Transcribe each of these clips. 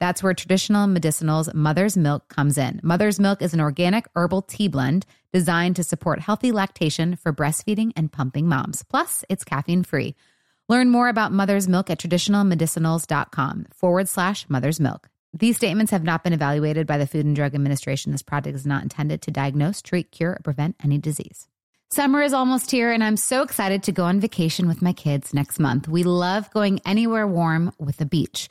That's where traditional medicinals Mother's Milk comes in. Mother's Milk is an organic herbal tea blend designed to support healthy lactation for breastfeeding and pumping moms. Plus, it's caffeine free. Learn more about mother's milk at traditionalmedicinals.com forward slash mother's milk. These statements have not been evaluated by the Food and Drug Administration. This product is not intended to diagnose, treat, cure, or prevent any disease. Summer is almost here, and I'm so excited to go on vacation with my kids next month. We love going anywhere warm with the beach.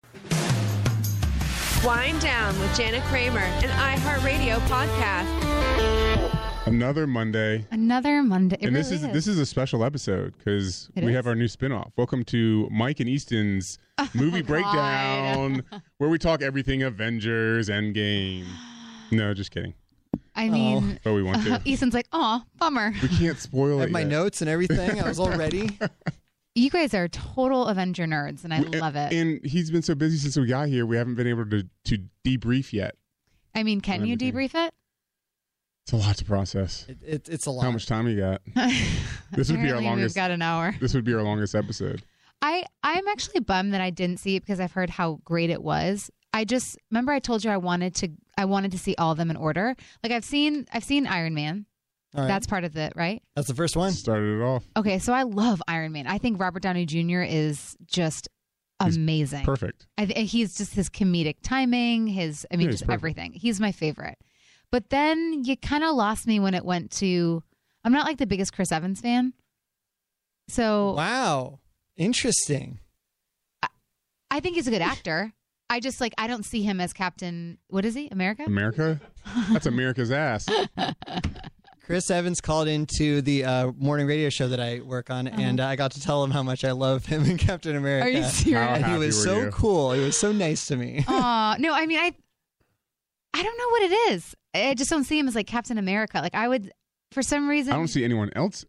Wind Down with Jana Kramer, an iHeartRadio podcast. Another Monday. Another Monday. It and this really is, this is a special episode because we is? have our new spinoff. Welcome to Mike and Easton's oh movie breakdown, where we talk everything Avengers Endgame. No, just kidding. I mean, oh. But we want to. Easton's like, oh, bummer. We can't spoil I it. have my yet. notes and everything. I was all ready. You guys are total Avenger nerds, and I We- love it. And he's been so busy since we got here, we haven't been able to to debrief yet. I mean, can you debrief it? It's a lot to process. It, it, it's a lot. How much time you got? This would be our longest. We've got an hour. This would be our longest episode. I I'm actually bummed that I didn't see it because I've heard how great it was. I just remember I told you I wanted to I wanted to see all of them in order. Like I've seen I've seen Iron Man. All right. That's part of it, right? That's the first one. Started it off Okay, so I love Iron Man. I think Robert Downey Jr. is just He's amazing. perfect. I th- he's just his comedic timing, his I mean, Yeah, just perfect. everything. He's my favorite. But then you kind of lost me when it went to. I'm not like the biggest Chris Evans fan, so Wow. Interesting. I think he's a good actor. I just like I don't see him as Captain. What is he? America? America? That's America's ass. Chris Evans called into the uh, morning radio show that I work on, and I got to tell him how much I love him and Captain America. Uh-huh. Are you serious? And he was so you? cool. He was so nice to me. Aw, no, I mean I I don't know what it is. I just don't see him as like Captain America. Like I would for some reason I don't see anyone else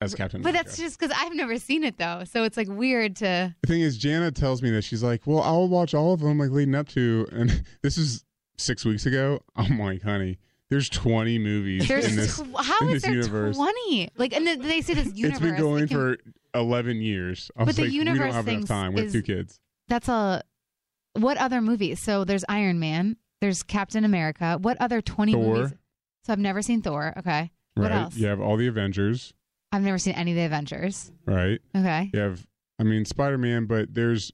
as Captain But America. that's just cuz I've never seen it though. So it's like weird to the thing is, Jana tells me that she's like, "Well, I'll watch all of them like leading up to," and this is six weeks ago. I'm like, "Honey, there's 20 movies There's in this." tw- how in is this there universe. 20? Like and they say this universe. It's been going for 11 years. I But the like, we universe don't have enough time. We have is- two kids. That's a what other movies? So there's Iron Man, there's Captain America. What other 20 Thor. movies? So I've never seen Thor. Okay. What right? else? You have all the Avengers, I've never seen any of the Avengers. right? Okay. You have, I mean, Spider Man, but there's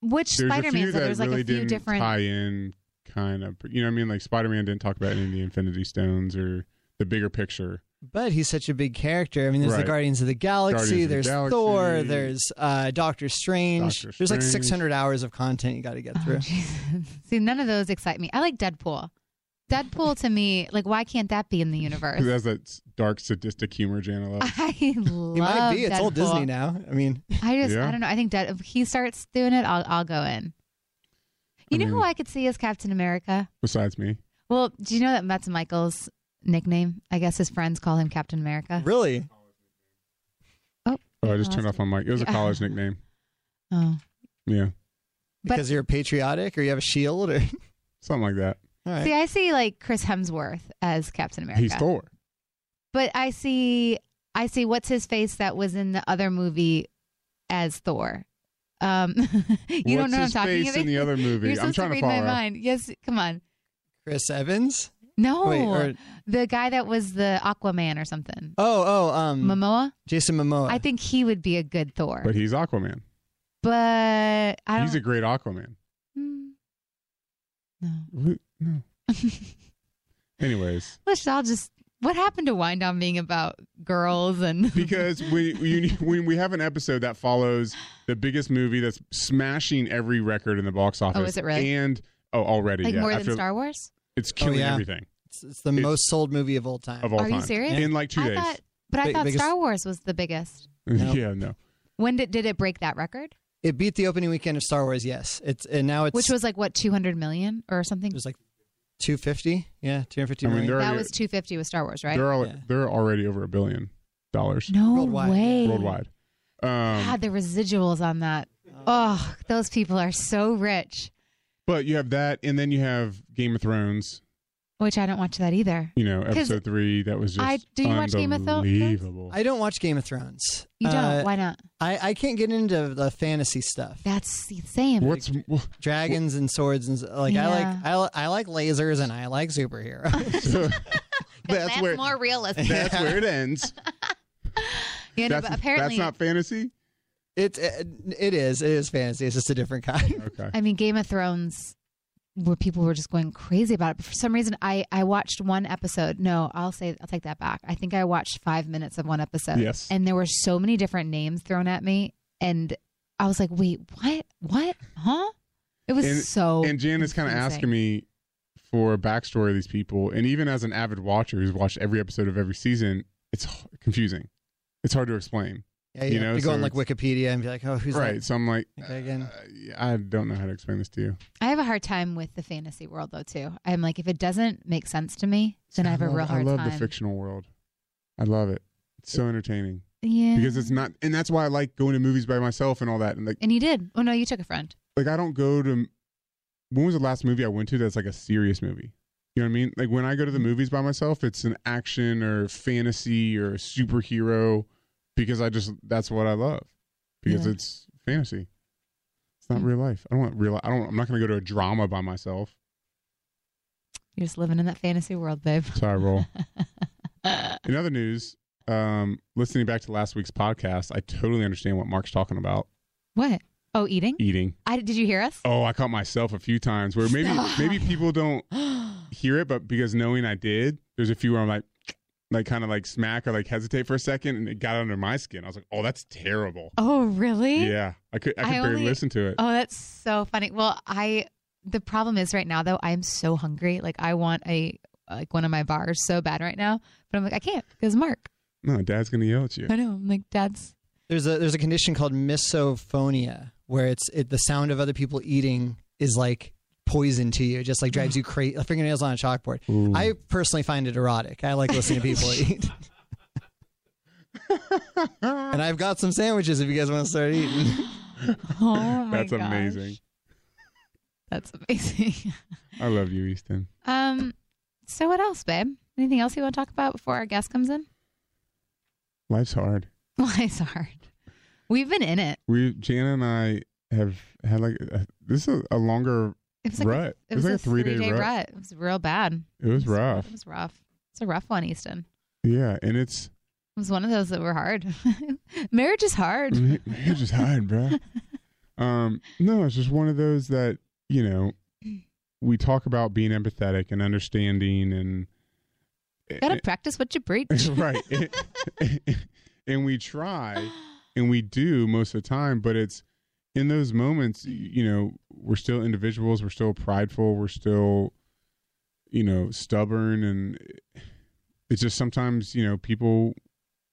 Which Spider-Man? So that there's like really a few different tie in, kind of. You know what I mean? Like Spider Man didn't talk about any of the Infinity Stones or the bigger picture. But he's such a big character. I mean, there's the Guardians of the Galaxy, Guardians of the there's Galaxy. Thor, there's uh, Doctor Strange. Doctor There's like 600 hours of content you got to get Oh, through. Jesus. See, none of those excite me. I like Deadpool. Deadpool to me, like, why can't that be in the universe? Because it has that dark, sadistic humor Jana loves. I love. he might be. It's all Deadpool. Disney now. I mean, I just, Yeah. I don't know. I think Dead, if he starts doing it, I'll, I'll go in. You I know who mm-hmm. I could see as Captain America? Besides me, Well, do you know that Matt's Michael's nickname? I guess his friends call him Captain America. Really? Oh, Oh, I just turned that's off my mic. It was a college nickname. Oh, Yeah, But- Because you're patriotic or you have a shield or something like that. all right. see, I see like Chris Hemsworth as Captain America. He's Thor. But I see, I see what's his face that was in the other movie as Thor. Um, you What's don't know what I'm his talking face about. in the other movie? You're I'm supposed trying to to read my follow. mind. Yes, come on. Chris Evans? No, Wait, or- the guy that was the Aquaman or something. Oh, oh, um Momoa. Jason Momoa. I think he would be a good Thor. But he's Aquaman. But I don't. He's a great Aquaman. Hmm. no. No. Anyways, Let's all just. What happened to Wind Down being about girls and because when you, when we have an episode that follows the biggest movie that's smashing every record in the box office. Oh, is it really? And oh, already, like yeah. more I than feel- Star Wars? It's oh, killing yeah. everything it's, it's the It's- most sold movie of all time. of all Are you time. serious? In like two I days. thought, but I thought biggest- Star Wars was the biggest. No. yeah, no. When did did it break that record? it beat the opening weekend of Star Wars, yes. It's and now it's Which was like what 200 million or something? it was like 250. Yeah, 250 I mean, they're That already, was 250 with Star Wars, right? they're, al- Yeah. they're already over a billion dollars No Worldwide, way. worldwide. Um, God, the residuals on that. Oh, those people are so rich. but you have that, and then you have Game of Thrones. Which I don't watch that either. You know, episode three. That was just I- do you watch Game of Thrones? unbelievable. I don't watch Game of Thrones. You don't? Uh, Why not? I, I can't get into the fantasy stuff. That's the same. What's wh- Dragons and swords and s- like I like I, I like lasers and I like superheroes. that's where more realistic. that's where it ends. You know, That's, but apparently, that's not fantasy. it's it, it is it is fantasy. It's just a different kind. Okay. I mean, Game of Thrones, where people were just going crazy about it. But for some reason, I I watched one episode. No, I'll say I'll take that back. I think I watched five minutes of one episode. Yes. and there were so many different names thrown at me, and I was like, "Wait, what? What? Huh?" It was And- so. and Jan is kind of asking me for a backstory of these people, and even as an avid watcher who's watched every episode of every season, it's confusing. It's hard to explain. Yeah, you, You have know, to go so on like Wikipedia and be like, oh, who's right. that? So I'm like, Okay, again. uh, I don't know how to explain this to you. I have a hard time with the fantasy world though too. I'm like, if it doesn't make sense to me, then I have a real hard time. I love time. the fictional world. I love it. It's so entertaining Yeah, because it's not, and that's why I like going to movies by myself and all that. And like, And you did. Oh no, you took a friend. like I don't go to. When was the last movie I went to that's like a serious movie? You know what I mean? Like when I go to the movies by myself, it's an action or fantasy or superhero because I just that's what I love because Yeah. it's fantasy. It's not Mm. real life. I don't want real. I don't. I'm not going to go to a drama by myself. You're just living in that fantasy world, babe. Sorry, roll. In other news, um, listening back to last week's podcast, I totally understand what Mark's talking about. What? Oh, eating? Eating. I did you hear us? Oh, I caught myself a few times where maybe maybe people don't hear it, but because knowing I did, there's a few where I'm like, like kind of like smack or like hesitate for a second, and it got under my skin. I was like, oh, that's terrible. Oh, really? Yeah, I could I could I barely only- listen to it. Oh, that's so funny. Well, I the problem is right now though, I'm so hungry. Like I want a like one of my bars so bad right now, but I'm like I can't because Mark. No, Dad's gonna yell at you. I know. I'm like Dad's. There's a there's a condition called misophonia where it's it the sound of other people eating is like poison to you. It just like drives mm. you crazy. Uh, fingernails on a chalkboard. Ooh. I personally find it erotic. I like listening to people eat. and I've got some sandwiches if you guys want to start eating. Oh my That's gosh. amazing. That's amazing. I love you, Easton. um. So what else, babe? Anything else you want to talk about before our guest comes in? Life's hard. Life's hard. We've been in it. We Jana and I have had like a, this is a, a longer It was like rut. A, it was, like a, a three day three-day rut. It was real bad. It was It rough. It was rough. It's a rough one, Easton. Yeah, and it's It was one of those that were hard. Marriage is hard. Marriage is hard, bro. Um, no, it's just one of those that you know we talk about being empathetic and understanding and Gotta practice what you preach. right, and we try and we do most of the time, but it's in those moments, you know, we're still individuals, we're still prideful, we're still, you know, stubborn, and it's just sometimes you know people,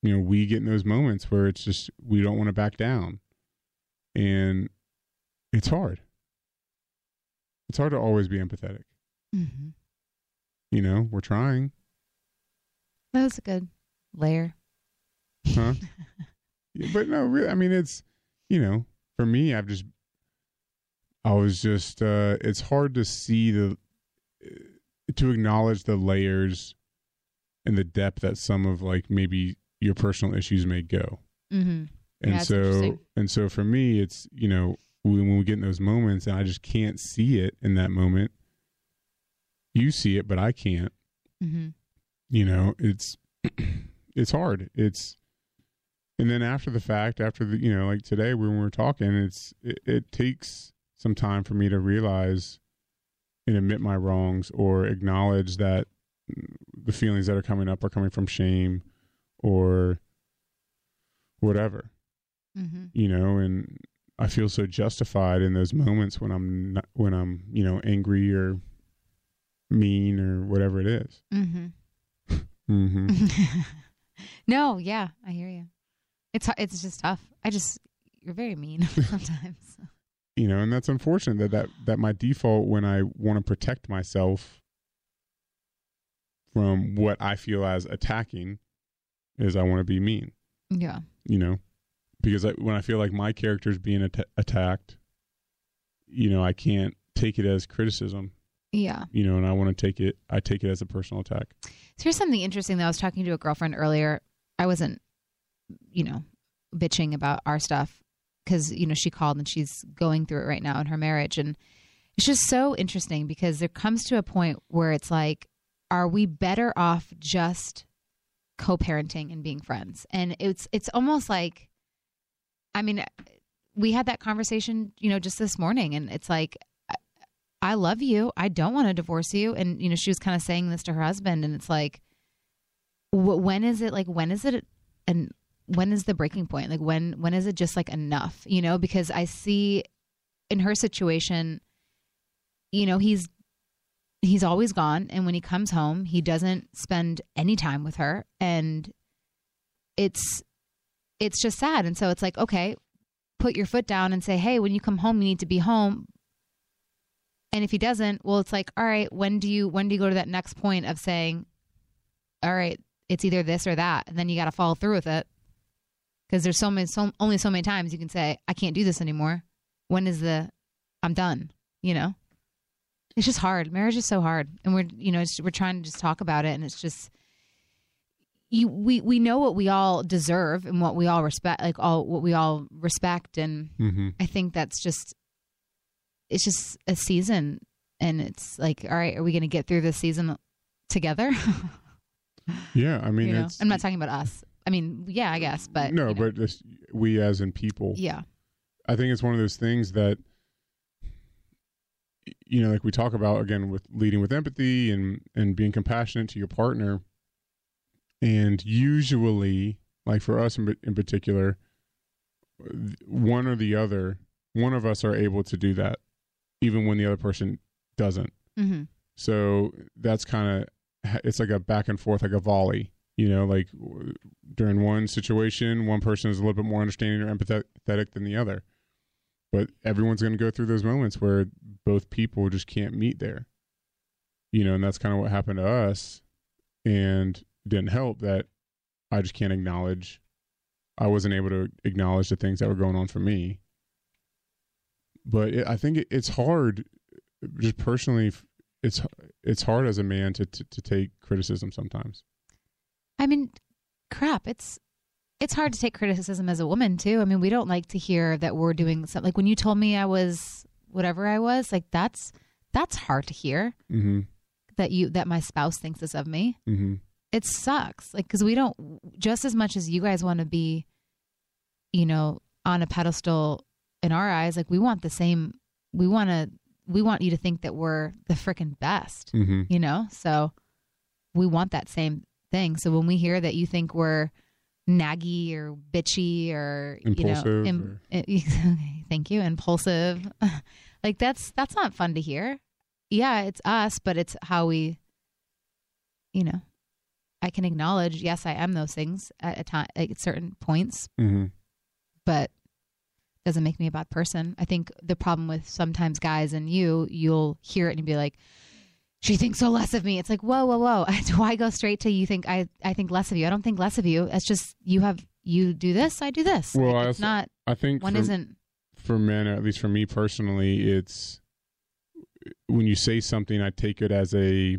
you know, we get in those moments where it's just we don't want to back down, and it's hard. It's hard to always be empathetic. hmm You know, we're trying. That was a good layer. Huh? But no, really, I mean, it's, you know, for me, I've just, I was just, uh, it's hard to see the, to acknowledge the layers and the depth that some of like maybe your personal issues may go. Mm-hmm. And Yeah, so, and so for me, it's, you know, when, when we get in those moments and I just can't see it in that moment, you see it, but I can't Mm-hmm. you know it's it's hard it's and then after the fact after the you know like today when we were talking it's it, it takes some time for me to realize and admit my wrongs or acknowledge that the feelings that are coming up are coming from shame or whatever Mm-hmm. you know and i feel so justified in those moments when i'm not, when i'm you know angry or mean or whatever it is Mm-hmm. mm-hmm. no, yeah, I hear you. It's it's just tough. I just you're very mean sometimes. you know and that's unfortunate that that, that my default when i want to protect myself from what i feel as attacking is i want to be mean yeah. you know because I, when i feel like my character is being at- attacked you know i can't take it as criticism Yeah. you know and i want to take it i take it as a personal attack So here's something interesting that I was talking to a girlfriend earlier. I wasn't, you know, bitching about our stuff because, you know, she called and she's going through it right now in her marriage. And it's just so interesting because there comes to a point where it's like, are we better off just co-parenting and being friends? And it's it's almost like I mean, we had that conversation, you know, just this morning and it's like I love you. I don't want to divorce you. And, you know, she was kind of saying this to her husband. And it's like, wh- when is it like, when is it, and when is the breaking point? Like, when, when is it just like enough, you know? Because I see in her situation, you know, he's, he's always gone. And when he comes home, he doesn't spend any time with her. And it's, it's just sad. And so it's like, okay, put your foot down and say, hey, when you come home, you need to be home and if he doesn't well it's like all right when do you when do you go to that next point of saying all right it's either this or that and then you got to follow through with it because there's so many so only so many times you can say i can't do this anymore. When is the i'm done you know? It's just hard. Marriage is so hard. And we're you know it's, we're trying to just talk about it and it's just you we we know what we all deserve and what we all respect like all what we all respect. And mm-hmm. I think that's just it's just a season and it's like all right are we going to get through this season together? Yeah i mean you know? i'm not talking about us i mean yeah i guess but no you know. but just we as in people yeah I think it's one of those things that you know, like we talk about again with leading with empathy and and being compassionate to your partner. And usually, like for us in, in particular, one or the other, one of us are able to do that, even when the other person doesn't. hmm So that's kind of it's like a back and forth, like a volley. You know, like during one situation, one person is a little bit more understanding or empathetic than the other. But everyone's going to go through those moments where both people just can't meet there. You know, and that's kind of what happened to us. And didn't help that I just can't acknowledge. I wasn't able to acknowledge the things that were going on for me. But it, I think it, it's hard, just personally, it's it's hard as a man to, to to take criticism sometimes. I mean crap it's it's hard to take criticism as a woman too i mean we don't like to hear that we're doing something like when you told me i was whatever i was like that's that's hard to hear Mm-hmm. that you that my spouse thinks this of me Mm-hmm. it sucks like because we don't just as much as you guys want to be you know on a pedestal in our eyes like we want the same we want to we want you to think that we're the freaking best Mm-hmm. you know so we want that same thing. So when we hear that you think we're naggy or bitchy or Impulsive you know or- thank you. Impulsive. Like that's that's not fun to hear. Yeah it's us but it's how we you know i can acknowledge yes i am those things at a time at certain points. Mm-hmm. but doesn't make me a bad person. I think the problem with sometimes guys and you, you'll hear it and be like, she thinks so less of me. It's like, whoa, whoa, whoa. Do I go straight to you think I, I think less of you? I don't think less of you. It's just you have you do this, I do this. Well, Like, it's not I think one for, isn't for men, or at least for me personally, it's when you say something, I take it as a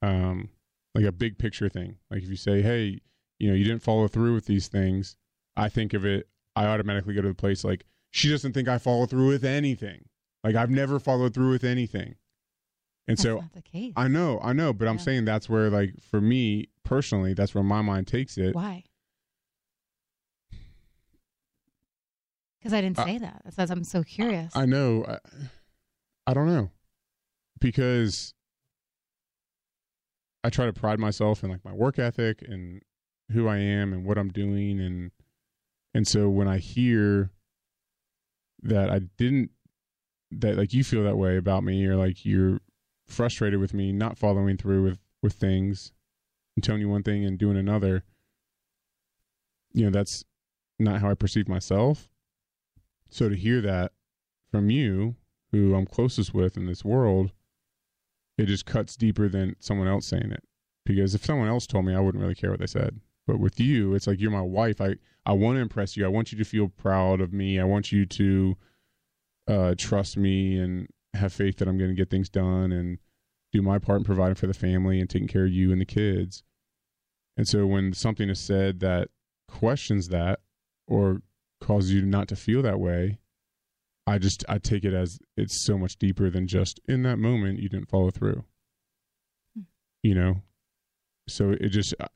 um like a big picture thing. Like if you say, "Hey, you know, you didn't follow through with these things," I think of it. I automatically go to the place like she doesn't think I follow through with anything. Like I've never followed through with anything, and that's so the case. I know, I know, but I'm saying that's where, like, for me personally, that's where my mind takes it. Why? Because I didn't I- say that. That's I'm so curious. I know. I, I don't know because I try to pride myself in like my work ethic and who I am and what I'm doing and and so when I hear that I didn't that like you feel that way about me or like you're frustrated with me not following through with with things and telling you one thing and doing another you know that's not how I perceive myself. So to hear that from you who I'm closest with in this world it just cuts deeper than someone else saying it. Because if someone else told me I wouldn't really care what they said. But with you it's like you're my wife. I I want to impress you. I want you to feel proud of me. I want you to uh trust me and have faith that I'm going to get things done and do my part in providing for the family and taking care of you and the kids and so when something is said that questions that or causes you not to feel that way I just I take it as it's so much deeper than just in that moment you didn't follow through. Hmm. You know, so it just, uh,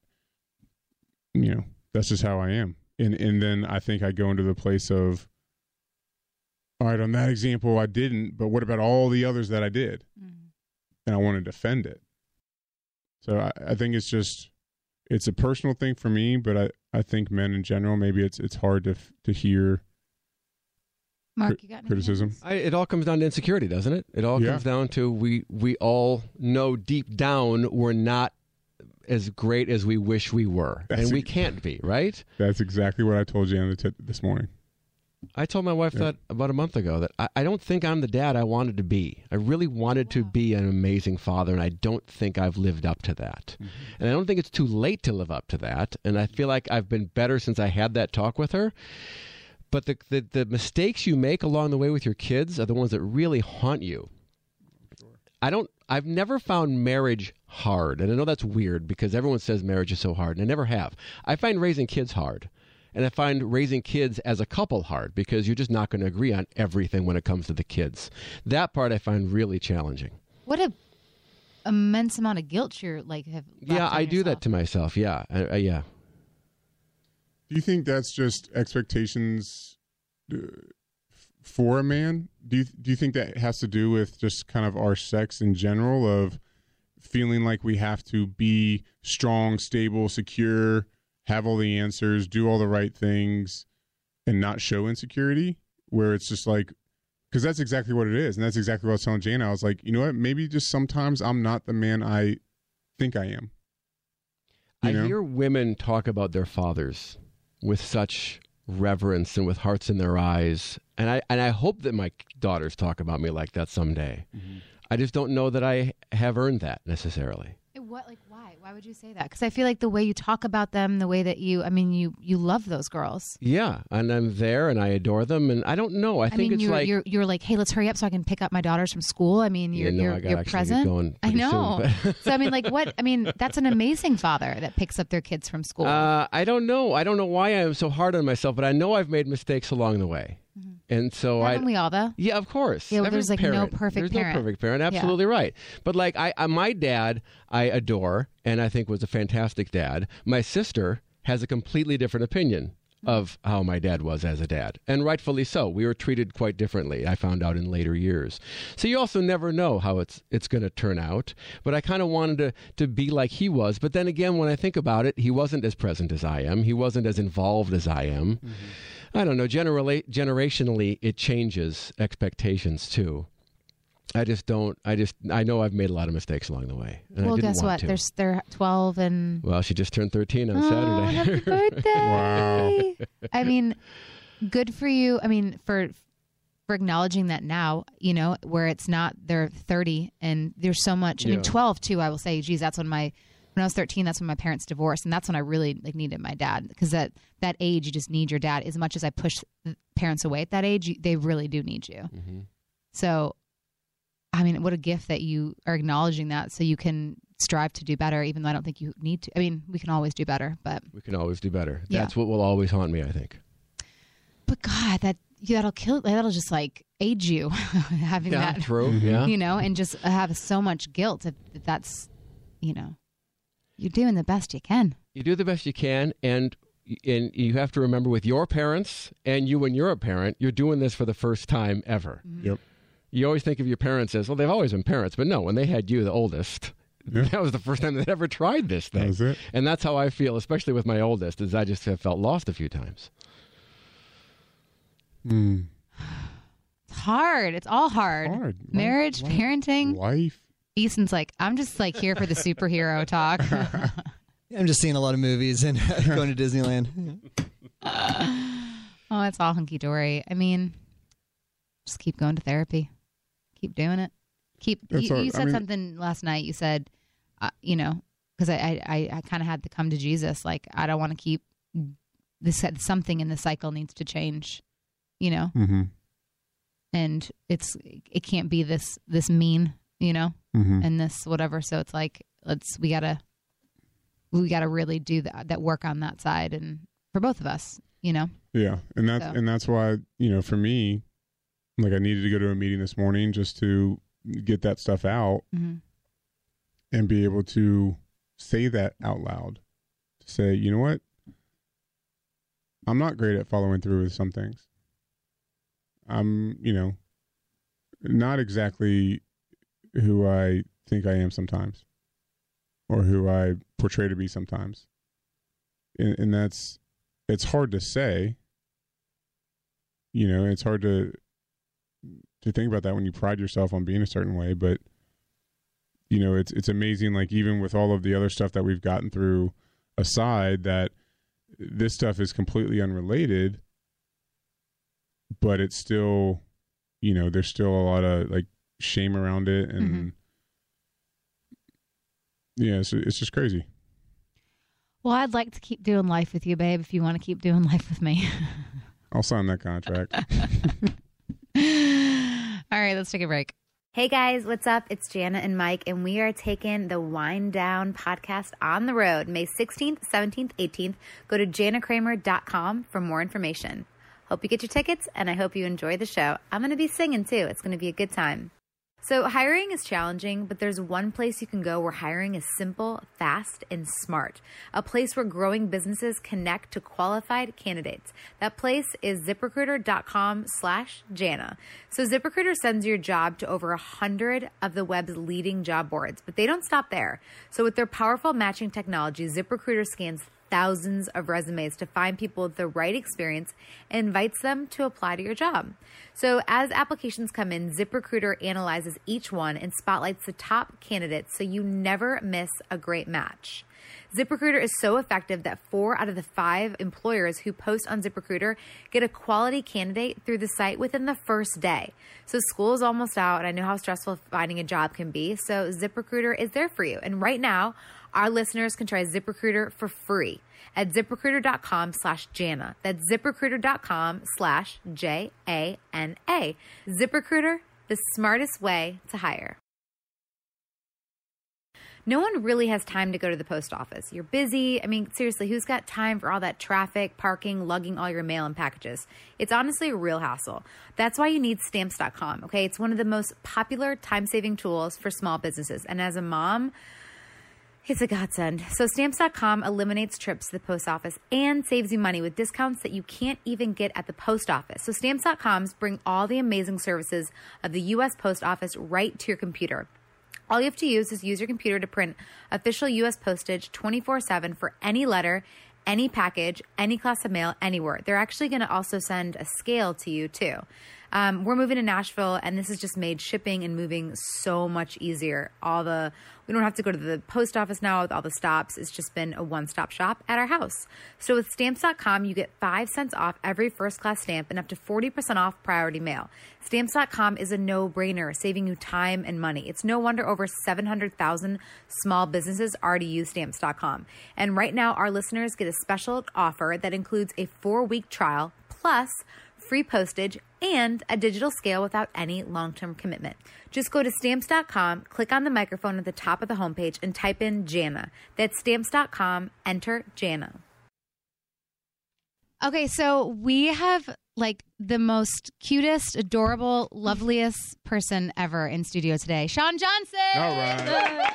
you know, that's just how I am, and and then I think I go into the place of, all right, on that example I didn't, but what about all the others that I did, Mhm. and I want to defend it. So I, I think it's just, it's a personal thing for me, but I I think men in general maybe it's it's hard to to hear Mark, you got criticism. I, it all comes down to insecurity, doesn't it? It all Yeah. comes down to we we all know deep down we're not as great as we wish we were, That's and we a- can't be, right? That's exactly what I told Jan t- this morning. I told my wife Yeah. that about a month ago that I, I don't think I'm the dad I wanted to be. I really wanted to be an amazing father, and I don't think I've lived up to that. Mm-hmm. And I don't think it's too late to live up to that. And I feel like I've been better since I had that talk with her. But the, the, the mistakes you make along the way with your kids are the ones that really haunt you. I don't. I've never found marriage hard, and I know that's weird because everyone says marriage is so hard, and I never have. I find raising kids hard, and I find raising kids as a couple hard because you're just not going to agree on everything when it comes to the kids. That part I find really challenging. What a immense amount of guilt you're like have. left yeah, on I do that to myself. Yeah, I, I, yeah. Do you think that's just expectations uh, for a man? Do you do you think that has to do with just kind of our sex in general of feeling like we have to be strong, stable, secure, have all the answers, do all the right things, and not show insecurity? Where it's just like, because that's exactly what it is, and that's exactly what I was telling Jane. I was like, you know what? Maybe just sometimes I'm not the man I think I am. You I know? hear women talk about their fathers with such reverence and with hearts in their eyes, and I and I hope that my daughters talk about me like that someday. Mm-hmm. I just don't know that I have earned that necessarily. What like why? Why would you say that? Because I feel like the way you talk about them, the way that you, I mean, you you love those girls. Yeah, and I'm there and I adore them, and I don't know. I, I, think mean, it's you're, like you're you're like, hey, let's hurry up so I can pick up my daughters from school. I mean, you're you know, you're, I you're present. I know. soon, so I mean, like, what? I mean, that's an amazing father that picks up their kids from school. Uh, I don't know. I don't know why I am so hard on myself, but I know I've made mistakes along the way, and so I. Haven't we all though? Yeah, of course. Yeah, well, there's, like, no parent. perfect There's parent. no perfect parent. Absolutely right. But like I, I, my dad, I adore, and I think was a fantastic dad. My sister has a completely different opinion of how my dad was as a dad, and rightfully so. We were treated quite differently. I found out in later years. So you also never know how it's it's going to turn out. But I kind of wanted to to be like he was. But then again, when I think about it, he wasn't as present as I am. He wasn't as involved as I am. Mm-hmm. I don't know. Generally, generationally, it changes expectations too. I just don't. I just. I know I've made a lot of mistakes along the way. And I well, didn't guess want what? To. There's they're 12 and Well, she just turned 13 on oh, Saturday. happy birthday! Wow. I mean, good for you. I mean, for for acknowledging that now, you know, where it's not they're 30 and there's so much. I Yeah. mean, 12 too. I will say, geez, that's when my when I was 13, that's when my parents divorced, and that's when I really like needed my dad because at that age, you just need your dad. As much as I push parents away at that age, you, they really do need you. Mm-hmm. So, I mean, what a gift that you are acknowledging that, so you can strive to do better, even though I don't think you need to. I mean, we can always do better, but We can always do better. Yeah. That's what will always haunt me, I think. but God, that that'll kill. That'll just like age you having Yeah, that. true. Mm-hmm. Yeah. you know, and just have so much guilt if, if that's, you know, you're doing the best you can. you do the best you can and and you have to remember with your parents and you when you're a parent you're doing this for the first time ever mm-hmm. Yep. You always think of your parents as well they've always been parents but no when they had you the oldest Yeah. that was the first time they'd ever tried this thing That it. and that's how i feel especially with my oldest is i just have felt lost a few times Mm. It's hard. It's all hard. Hard. Marriage, Life- parenting. Life. Easton's like, I'm just like here for the superhero talk. I'm just seeing a lot of movies and going to Disneyland. oh, it's all hunky dory. I mean, just keep going to therapy. Keep doing it. Keep. You, you I said mean- something last night. You said, uh, you know, because I I, I, I kind of had to come to Jesus. Like I don't want to keep this. Something in the cycle needs to change. You know, Mm-hmm. and it's it can't be this this mean. You know, Mm-hmm. and this whatever. So it's like let's we gotta we gotta really do that that work on that side and for both of us. You know. Yeah, and that's So. and that's why you know for me, like I needed to go to a meeting this morning just to get that stuff out Mm-hmm. and be able to say that out loud. To say, you know what, I'm not great at following through with some things. I'm, you know, not exactly who I think I am sometimes, or who I portray to be sometimes, and, and that's it's hard to say. You know, it's hard to to think about that when you pride yourself on being a certain way, but you know, it's it's amazing. Like even with all of the other stuff that we've gotten through aside, that this stuff is completely unrelated, but it's still, you know, there's still a lot of like shame around it, and mm-hmm. yeah, it's it's just crazy. Well, I'd like to keep doing life with you, babe. If you want to keep doing life with me. I'll sign that contract. All right, let's take a break. Hey guys, what's up? It's Jana and Mike, and we are taking the Wind Down podcast on the road May 16th, 17th, 18th. Go to janakramer.com for more information. Hope you get your tickets, and I hope you enjoy the show. I'm going to be singing too. It's going to be a good time. So, hiring is challenging, but there's one place you can go where hiring is simple, fast, and smart. A place where growing businesses connect to qualified candidates. That place is ziprecruiter.com slash Jana. So, ZipRecruiter sends your job to over a hundred of the web's leading job boards, but they don't stop there. So, with their powerful matching technology, ZipRecruiter scans thousands of resumes to find people with the right experience and invites them to apply to your job. So, as applications come in, ZipRecruiter analyzes each one and spotlights the top candidates so you never miss a great match. ZipRecruiter is so effective that four out of the five employers who post on ZipRecruiter get a quality candidate through the site within the first day. So school is almost out, and I know how stressful finding a job can be. So ZipRecruiter is there for you. And right now, our listeners can try ZipRecruiter for free at ziprecruiter.com slash Jana. That's ziprecruiter.com slash J A N A. ZipRecruiter, the smartest way to hire. No one really has time to go to the post office. You're busy. I mean, seriously, who's got time for all that traffic, parking, lugging all your mail and packages? It's honestly a real hassle. That's why you need stamps.com, okay? It's one of the most popular time saving tools for small businesses. And as a mom, it's a godsend. So stamps.com eliminates trips to the post office and saves you money with discounts that you can't even get at the post office. So stamps.coms bring all the amazing services of the US Post Office right to your computer. All you have to use is use your computer to print official US postage 24/7 for any letter, any package, any class of mail, anywhere. They're actually going to also send a scale to you too. Um, we're moving to Nashville, and this has just made shipping and moving so much easier. All the we don't have to go to the post office now with all the stops. It's just been a one stop shop at our house. So with stamps.com, you get five cents off every first class stamp and up to 40% off priority mail. Stamps.com is a no brainer, saving you time and money. It's no wonder over 700,000 small businesses already use stamps.com. And right now, our listeners get a special offer that includes a four week trial plus free postage, and a digital scale without any long term commitment. Just go to stamps.com, click on the microphone at the top of the homepage, and type in Jana. That's stamps.com, enter Jana. Okay, so we have like the most cutest, adorable, loveliest person ever in studio today, Shawn Johnson. All right.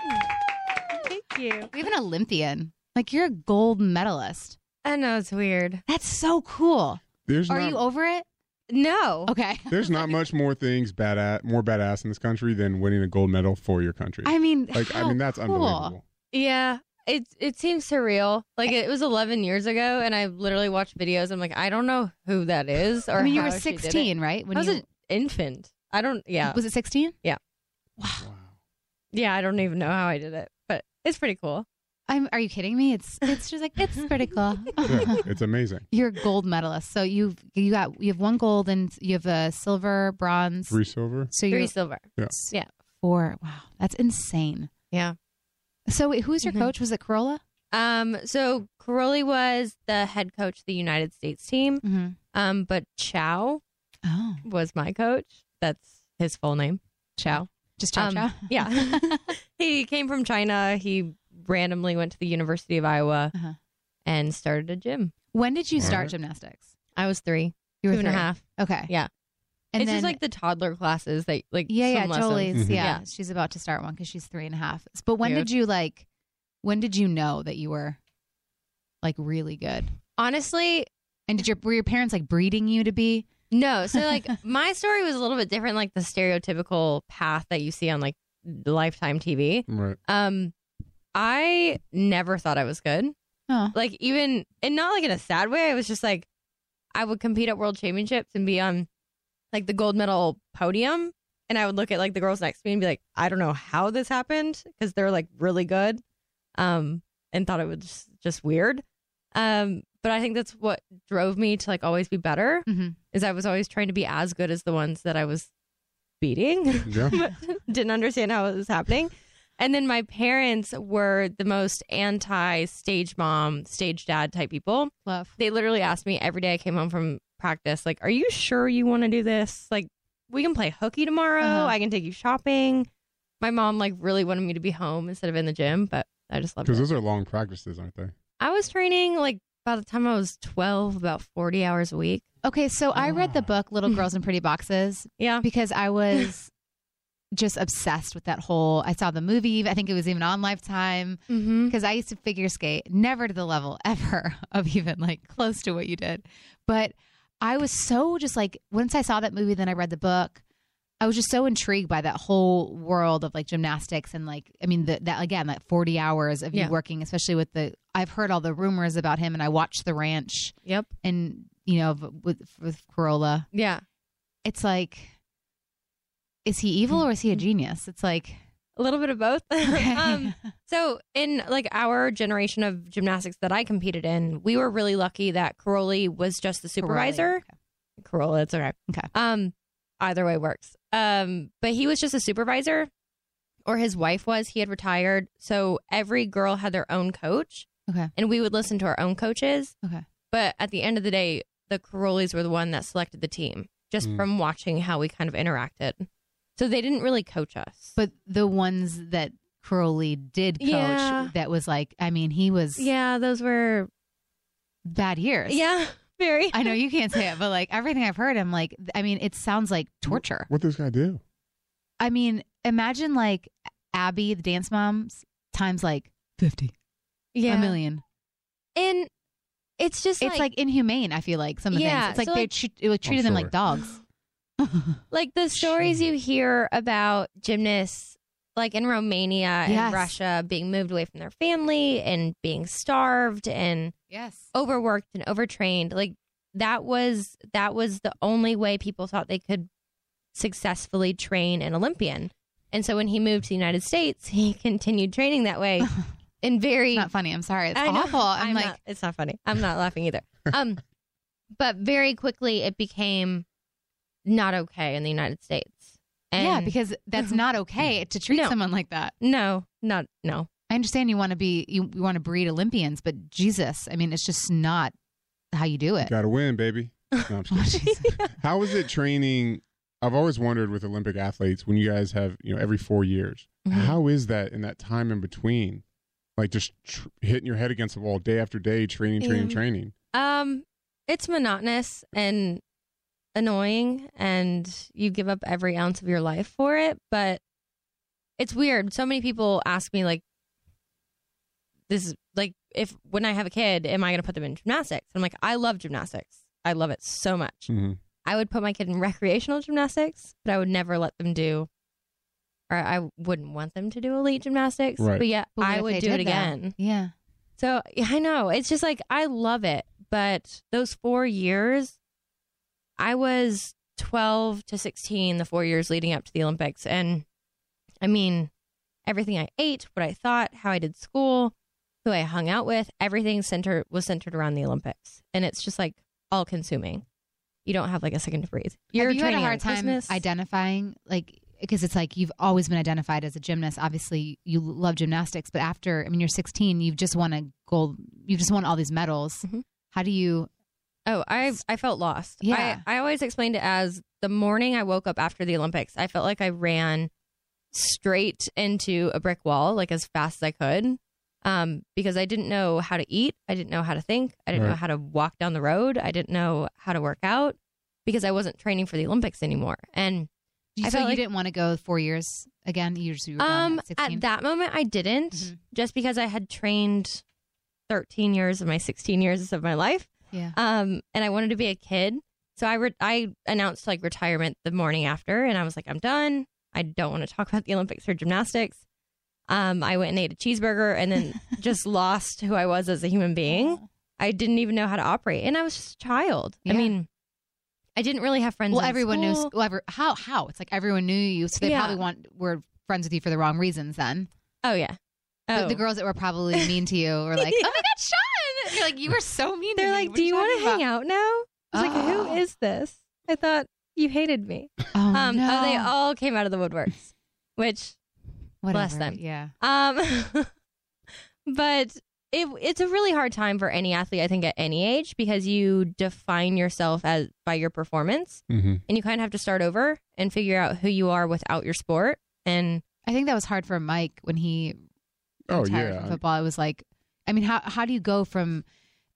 Thank you. We have an Olympian. Like you're a gold medalist. I know it's weird. That's so cool. There's Are not, you over it? No. Okay. there's not much more things badass, more badass in this country than winning a gold medal for your country. I mean, like, I mean, that's cool. unbelievable. Yeah. It it seems surreal. Like it was 11 years ago, and I literally watched videos. I'm like, I don't know who that is. Or I mean, you were she did it. 16, right? When I was you an infant. I don't. Yeah. was it 16? Yeah. Wow. Yeah. I don't even know how I did it, but it's pretty cool. I'm. Are you kidding me? It's it's just like it's pretty cool. Yeah, it's amazing. You're a gold medalist. So you've you got you have one gold and you have a silver, bronze. Three silver. So Three silver. Yes. Yeah. four. Wow, that's insane. Yeah. So wait, who's your Mhm. coach? Was it Corolla? Um. So Karolyi was the head coach of the United States team. Mm-hmm. Um. But Chow Oh, was my coach. That's his full name. Chow. just chow Um, chow. Yeah. he came from China. He randomly went to the University of Iowa Uh-huh. and started a gym. when did you start right. gymnastics? I was three, You were two and a three. half. Okay. Yeah. And it's then, just like the toddler classes that like yeah, yeah, swim totally. lessons. Mhm. Yeah, Yeah. she's about to start one because she's three and a half. But when Cute. did you like? When did you know that you were like really good? Honestly, And did your were your parents like breeding you to be? no. So like my story was a little bit different, like the stereotypical path that you see on like Lifetime TV. Right. Um, I never thought I was good. Oh, Like even and not like in a sad way. I was just like I would compete at world championships and be on like the gold medal podium and I would look at like the girls next to me and be like, I don't know how this happened because they're like really good. Um and thought it was just, just weird. Um but I think that's what drove me to like always be better Mhm. is I was always trying to be as good as the ones that I was beating. Yeah. didn't understand how it was happening. And then my parents were the most anti stage mom, stage dad type people. love. They literally asked me every day I came home from practice, like, Are you sure you want to do this? Like, we can play hooky tomorrow. Uh-huh. I can take you shopping. My mom, like, really wanted me to be home instead of in the gym, but I just loved Because those are long practices, aren't they? I was training, like, by the time I was 12, about 40 hours a week. Okay, so I read the book Little Girls in Pretty Boxes Yeah. because I was just obsessed with that whole. I saw the movie. I think it was even on Lifetime Mm-hmm. because I used to figure skate, never to the level ever of even like close to what you did. But I was so just like once I saw that movie, then I read the book. I was just so intrigued by that whole world of like gymnastics and like I mean the, that again that forty hours of Yeah. you working, especially with the I've heard all the rumors about him and I watched The Ranch Yep. and you know with with Corolla. Yeah. It's like, is he evil or is he a genius? It's like A little bit of both. okay. um, So in like our generation of gymnastics that I competed in, we were really lucky that Karolyi was just the supervisor. Corolla, it's okay. Okay. Um, either way works. Um, but he was just a supervisor, or his wife was. He had retired, so every girl had their own coach, Okay. and we would listen to our own coaches. Okay. But at the end of the day, the Karolyis were the one that selected the team, just Mm. from watching how we kind of interacted. So they didn't really coach us. But the ones that Crowley did coach, Yeah. that was like, I mean, he was yeah, those were bad years. yeah, very. I know you can't say it, but like everything I've heard, I'm like, I mean, it sounds like torture. What this guy do? I mean, imagine like Abby, the dance moms, times like 50, yeah, a million. and it's just It's like, inhumane, I feel like, some of the Yeah, things. It's like so, they like- treat, it was treated them like dogs. like the stories you hear about gymnasts like in Romania Yes. and Russia being moved away from their family and being starved and yes. overworked and overtrained like that was that was the only way people thought they could successfully train an Olympian. And so when he moved to the United States, he continued training that way in very It's not funny. I'm sorry. It's I know. awful. I'm, like, not- it's not funny. I'm not laughing either. Um, but very quickly it became not okay in the United States. And yeah, because that's not okay to treat No. someone like that. no, not no. I understand you want to be you, you want to breed Olympians, but Jesus, I mean, it's just not how you do it. Got to win, baby. No, I'm just kidding. How is it training? I've always wondered with Olympic athletes when you guys have, you know, every four years, Mhm. how is that in that time in between? Like just tr- hitting your head against the wall day after day, training, training, Yeah. training. Um, it's monotonous and annoying, and you give up every ounce of your life for it. But it's weird. So many people ask me like, "This is like if when I have a kid, am I going to put them in gymnastics?" I'm like, I love gymnastics. I love it so much. hmm I would put my kid in recreational gymnastics, but I would never let them do, or I wouldn't want them to do elite gymnastics. Right. But yeah, But I would do it did that? again. Yeah. So yeah, I know it's just like I love it, but those four years, I was twelve to sixteen, the four years leading up to the Olympics, and I mean, everything I ate, what I thought, how I did school, who I hung out with, everything center was centered around the Olympics, and it's just like all consuming. You don't have like a second to breathe. You're Have you had a hard time Christmas. identifying like because it's like you've always been identified as a gymnast. Obviously, you love gymnastics, but after I mean, you're 16, you've just won a gold. You've just won all these medals. Mhm. How do you? Oh, I I felt lost. Yeah. I, I always explained it as the morning I woke up after the Olympics, I felt like I ran straight into a brick wall, like as fast as I could. Um, because I didn't know how to eat, I didn't know how to think, I didn't know how to walk down the road, I didn't know how to work out because I wasn't training for the Olympics anymore. And I so felt you like- didn't want to go four years again. You just you were um, at at that moment, I didn't, Mhm. just because I had trained 13 years of my 16 years of my life. Yeah. um, and I wanted to be a kid. So I re- I announced like retirement the morning after, and I was like, I'm done. I don't want to talk about the Olympics or gymnastics. Um, I went and ate a cheeseburger, and then just lost who I was as a human being. I didn't even know how to operate, and I was just a child. I mean, I didn't really have friends. Well, everyone knew. school. Well, ever, how? How? It's like everyone knew you, so they Yeah. probably want were friends with you for the wrong reasons. Then Oh yeah. the, Oh. the girls that were probably mean to you were like, Yeah. "Oh my God, Shawn!" You're like, "You were so mean." They're me. like, What "Do are you want to talking hang out now?" I was like, Oh. "Who is this?" I thought you hated me. Oh, Um, no. oh, they all came out of the woodworks, which bless Whatever, them. Yeah. Um, but it it's a really hard time for any athlete, I think, at any age because you define yourself as by your performance, hmm and you kind of have to start over and figure out who you are without your sport. And I think that was hard for Mike when he Oh retired yeah. from football. It was like, I mean, how how do you go from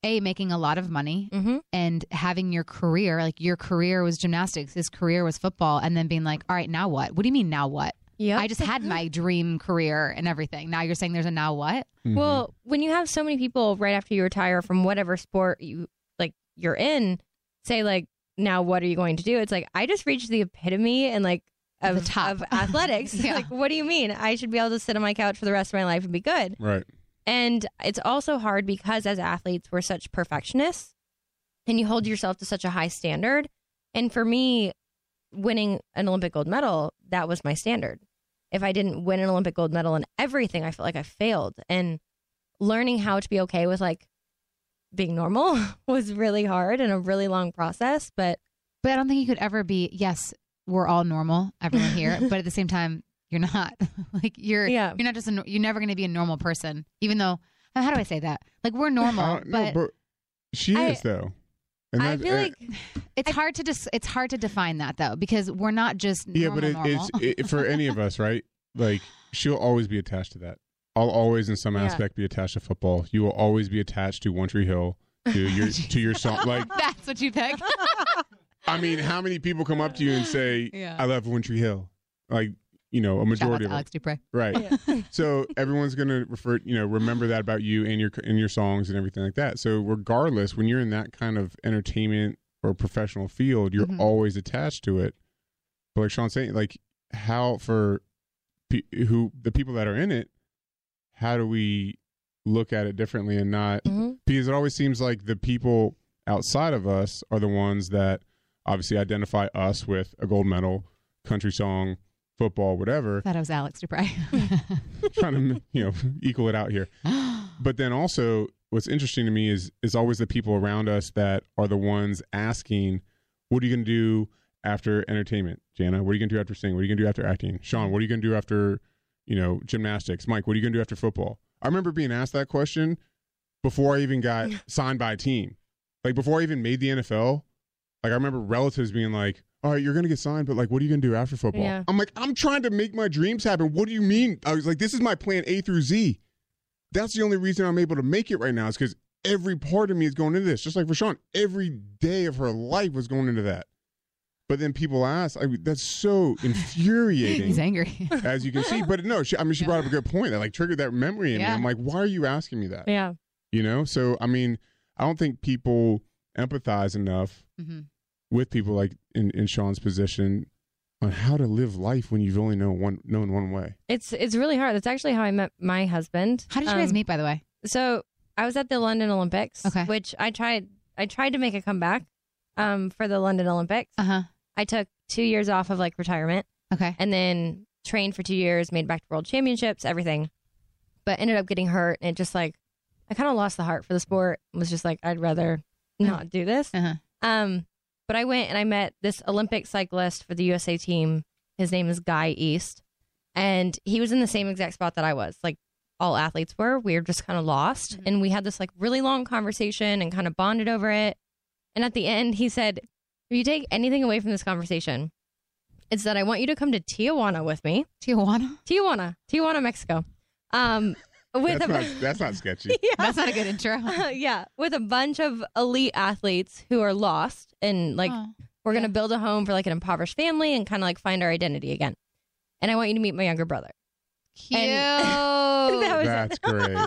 a making a lot of money mhm. and having your career like your career was gymnastics, his career was football, and then being like, all right, now what? What do you mean now what? Yep. I just had my dream career and everything. Now you're saying there's a now what? Mhm. Well, when you have so many people right after you retire from whatever sport you like you're in, say like, now what are you going to do? It's like I just reached the epitome and like of, The top. of athletics. Yeah. Like, what do you mean? I should be able to sit on my couch for the rest of my life and be good. right. And it's also hard because as athletes, we're such perfectionists and you hold yourself to such a high standard. And for me, winning an Olympic gold medal, that was my standard. If I didn't win an Olympic gold medal in everything, I felt like I failed. And learning how to be okay with like being normal was really hard and a really long process. But But I don't think you could ever be. Yes, we're all normal, everyone here, but at the same time, you're not. like you're. Yeah. You're not just. A, you're never going to be a normal person, even though. How do I say that? Like we're normal, Uh, no, but, she I- is though. And I that- feel uh, like it's hard to just. It's hard to define that though, because we're not just. yeah, but it, normal. it's it, for any of us, right? Like she'll always be attached to that. I'll always, in some Yeah. aspect, be attached to football. You will always be attached to One Tree Hill, to your to your song. Like, That's what you pick. I mean, how many people come up to you and say, Yeah. "I love One Tree Hill"? Like, you know, a Shout out majority to of. Alex Dupre. Right. so everyone's going to refer, you know, remember that about you and your and your songs and everything like that. So regardless, when you're in that kind of entertainment or professional field, you're Mhm. always attached to it. But like Shawn's saying, like how for pe- who the people that are in it, how do we look at it differently and not Mhm. because it always seems like the people outside of us are the ones that obviously identify us with a gold medal, country song, football, whatever. Thought it was Alex Dupre. trying to you know equal it out here. But then also, what's interesting to me is is always the people around us that are the ones asking, "What are you going to do after entertainment, Jana? What are you going to do after singing? What are you going to do after acting, Shawn? What are you going to do after you know gymnastics, Mike? What are you going to do after football?" I remember being asked that question before I even got signed by a team, like before I even made the NFL. Like I remember relatives being like, "All right, you're going to get signed, but like, what are you going to do after football?" Yeah. I'm like, "I'm trying to make my dreams happen. What do you mean?" I was like, "This is my plan A through Z." That's the only reason I'm able to make it right now is because every part of me is going into this. Just like for Shawn, every day of her life was going into that. But then people ask, I mean, that's so infuriating, He's angry. as you can see. But no, she, I mean, she brought up a good point that like triggered that memory in me. I'm like, why are you asking me that? Yeah. You know? So, I mean, I don't think people empathize enough hmm with people like in, in Shawn's position on how to live life when you've only known one known one way. It's it's really hard. That's actually how I met my husband. How did you guys Um, meet, by the way? So I was at the London Olympics, Okay. which I tried. I tried to make a comeback um, for the London Olympics. Uh huh. I took two years off of like retirement, Okay. and then trained for two years, made back to World Championships, everything, but ended up getting hurt, and it just like I kind of lost the heart for the sport. Was just like I'd rather not do this. Uh huh. Um, but I went and I met this Olympic cyclist for the USA team. His name is Guy East, and he was in the same exact spot that I was. Like all athletes were, we were just kind of lost, and we had this like really long conversation and kind of bonded over it. And at the end, he said, "If you take anything away from this conversation, it's that I want you to come to Tijuana with me. Tijuana. Tijuana, Tijuana, Mexico. Um, with That's a not, that's not sketchy. yeah, That's not a good intro. yeah, with a bunch of elite athletes who are lost and like Oh. we're yeah. gonna build a home for like an impoverished family and kind of like find our identity again. And I want you to meet my younger brother. cute. That was That's great.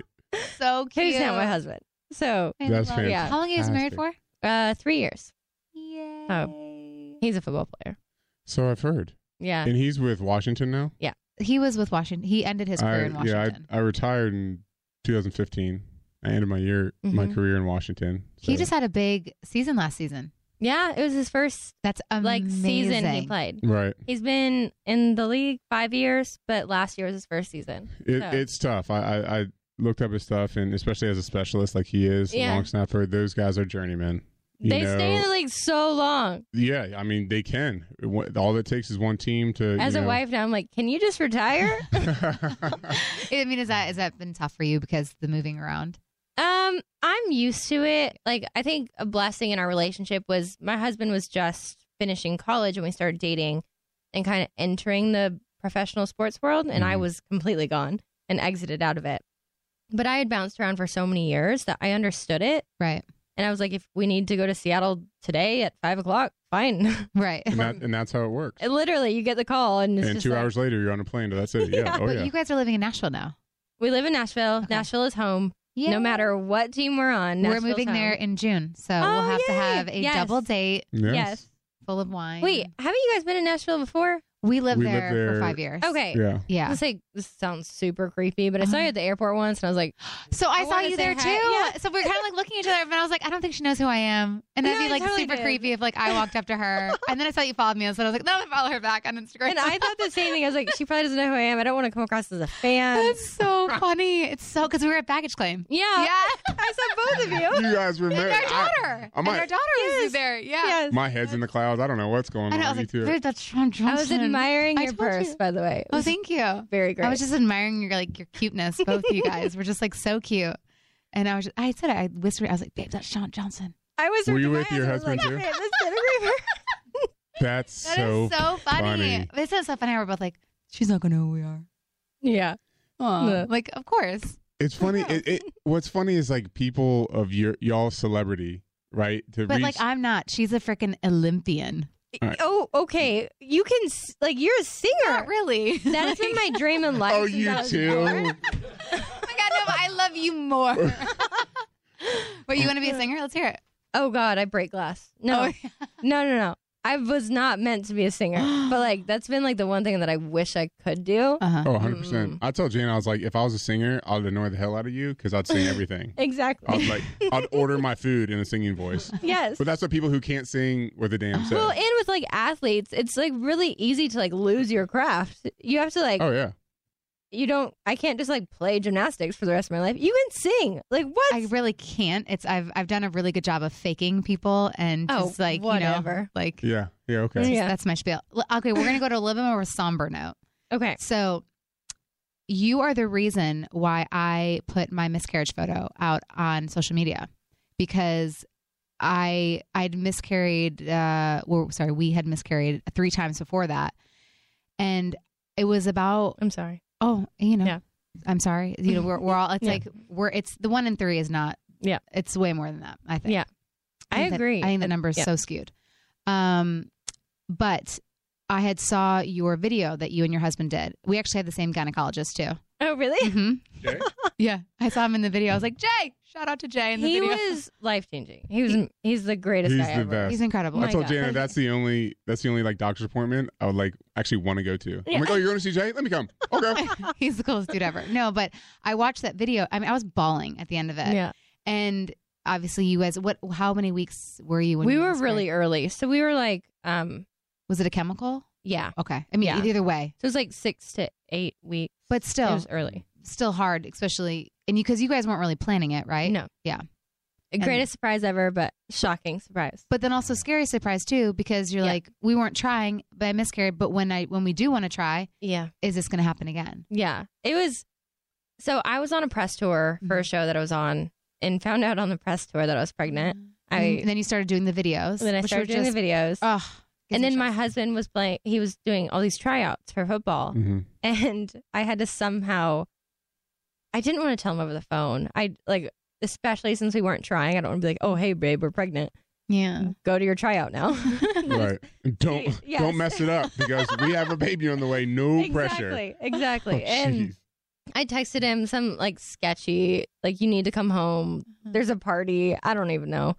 so cute. Who's now my husband. So I That's love it. fantastic. How long are you guys married for? uh, three years. Yay. Oh. He's a football player. So I've heard. Yeah. And he's with Washington now? He was with Washington. He ended his career I, in Washington. Yeah, I, I retired in 2015. I ended my year, my Mhm. career in Washington. he just had a big season last season. Yeah, it was his first That's amazing. like season he played. right. He's been in the league five years, but last year was his first season. It, So- It's tough. I, I, I looked up his stuff, and especially as a specialist like he is, Yeah. long snapper, those guys are journeymen. You they know, stay in the league so long. Yeah, I mean they can. All it takes is one team to. As you a know, wife now, I'm like, can you just retire? I mean, is that has that been tough for you because the moving around? Um, I'm used to it. Like, I think a blessing in our relationship was my husband was just finishing college and we started dating and kind of entering the professional sports world, and I Mhm. was completely gone and exited out of it. But I had bounced around for so many years that I understood it. Right. And I was like, if we need to go to Seattle today at five o'clock, fine. Right. and, that, and that's how it works. And Literally, you get the call, and it's and just two like- hours later, you're on a plane to that city. Yeah. Yeah. Oh but yeah. you guys are living in Nashville now. We live in Nashville. Okay. Nashville is home. Yeah. No matter what team we're on, We're Nashville's moving there in June, so Oh, we'll have to have a Yes. double date yes. Yes. full of wine. Wait, haven't you guys been in Nashville before? We lived We there, lived there- for five years. Okay. Yeah. Yeah. Let's say this sounds super creepy, but I saw you at the airport once, and I was like, So I, I saw you there hi. too. Yeah. So we are kind of like looking at each other, but I was like, I don't think she knows who I am, and that'd No, be like totally super did. creepy if like I walked up to her, and then I saw you followed me, and so I was like, no, I'm gonna follow her back on Instagram. and I thought the same thing. I was like, she probably doesn't know who I am. I don't want to come across as a fan. That's so funny. It's so because we were at baggage claim. yeah, Yeah, I saw both of you. You guys and remember? our daughter, I and might- our daughter Yes. was there. Yeah, Yes. my head's in the clouds. I don't know what's going I on. know. I was You like, two. That's Shawn Johnson. I was admiring I your purse, you. by the way. Oh, thank you. very great. I was just admiring your like your cuteness. Both of you guys were just like so cute. And I was, just, I said, it, I whispered, I was like, "Babe, that's Shawn Johnson." I was. Were you with your eyes. Husband, like, too? "Man, this cinematographer." That's That is so. so, funny. funny. This is so funny. We're both like, "She's not gonna know who we are." yeah. Aw. Like, of course. It's funny. It, it, what's funny is like people of your y'all celebrity, right? To But reach, like, I'm not. She's a freaking Olympian. All right. Oh, okay. You can s- like you're a singer. Not really. That has been my dream in life. oh, since you I was too. oh my god, no! But I love you more. Wait, you want to be a singer? Let's hear it. Oh God, I break glass. No, Oh, no, no, no. I was not meant to be a singer, but like that's been like the one thing that I wish I could do. Uh-huh. Oh, 100 percent. I told Jane I was like, if I was a singer, I'd annoy the hell out of you because I'd sing everything. Exactly. I was like, I'd order my food in a singing voice. yes. But that's what people who can't sing with a damn say. Well, and with like athletes, it's like really easy to like lose your craft. You have to like oh yeah. You don't I can't just like play gymnastics for the rest of my life. You can sing. Like what? I really can't. It's I've I've done a really good job of faking people and Oh, just like you know whatever. like Yeah. Yeah. Okay. just- Yeah. that's my spiel. Okay, we're gonna go to a little bit more somber note. okay. So you are the reason why I put my miscarriage photo out on social media because I I'd miscarried uh well sorry, we had miscarried three times before that. And it was about I'm sorry. Oh, you know. Yeah. I'm sorry. You know, we're we're all it's Yeah. like we're it's the one in three is not Yeah. It's way more than that, I think. Yeah. I think that- agree. I think the number is yeah. so skewed. Um, but I had saw your video that you and your husband did. We actually had the same gynecologist too. Oh really? hmm Okay. Yeah, I saw him in the video. I was like, Jay, shout out to Jay in the He video. was life changing. He was he's the greatest He's guy the ever. best. He's incredible. Oh I my told God. Jana that's the only that's the only like doctor's appointment I would like actually want to go to. Yeah. I'm like, oh, you're going to see Jay? Let me come. Okay. He's the coolest dude ever. No, but I watched that video. I mean, I was bawling at the end of it. Yeah. And obviously, you guys, what? How many weeks were you? When We you were really early. So we were like um Was it a chemical? Yeah. Okay. I mean, Yeah. either way, So it was like 6 to 8 weeks. but It still, was early. still hard, especially and you because you guys weren't really planning it, right? No. Yeah. The greatest surprise ever, but shocking surprise. But then also scary surprise too, because you're Yeah. like, we weren't trying, but I miscarried. But when I when we do want to try, Yeah. is this going to happen again? Yeah. It was so I was on a press tour for a mm-hmm. show that I was on and found out on the press tour that I was pregnant. Mm-hmm. I and then you started doing the videos. then I which started doing just, the videos. Oh, and then my husband was playing he was doing all these tryouts for football hmm and I had to somehow I didn't want to tell him over the phone. I like especially since we weren't trying. I don't want to be like, "Oh, hey babe, we're pregnant. yeah. Go to your tryout now." Right. Don't Yes. don't mess it up because we have a baby on the way. No pressure. Exactly. Exactly. Oh, and. I texted him some like sketchy, like you need to come home. Mm-hmm. There's a party. I don't even know.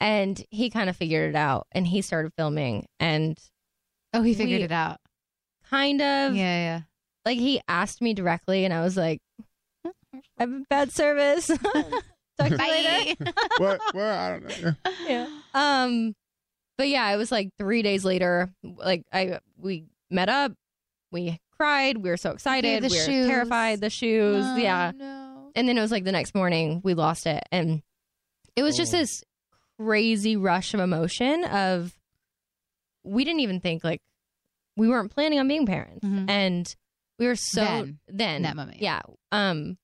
And he kind of figured it out and he started filming and Oh, he figured We- it out. kind of yeah. Yeah. Like he asked me directly and I was like, I have a bad service. Talk to you later. what? Well, I don't know. yeah. Um, but yeah, it was like three days later. Like I, we met up, we cried, we were so excited, the we were shoes. terrified. The shoes, Oh, yeah. No. And then it was like the next morning we lost it, and it was just Oh. this crazy rush of emotion. Of we didn't even think like we weren't planning on being parents, Mhm. and we were so Then. then that moment, yeah. Um,